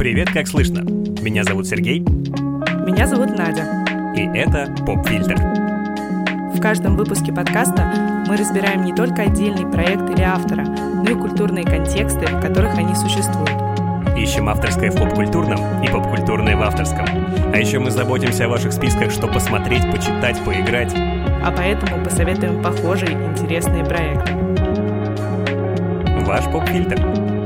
Привет, как слышно? Меня зовут Сергей. Меня зовут Надя. И это «Поп-фильтр». В каждом выпуске подкаста мы разбираем не только отдельный проект или автора, но и культурные контексты, в которых они существуют. Ищем авторское в поп-культурном и поп-культурное в авторском. А еще мы заботимся о ваших списках, что посмотреть, почитать, поиграть. А поэтому посоветуем похожие интересные проекты. Ваш поп-фильтр.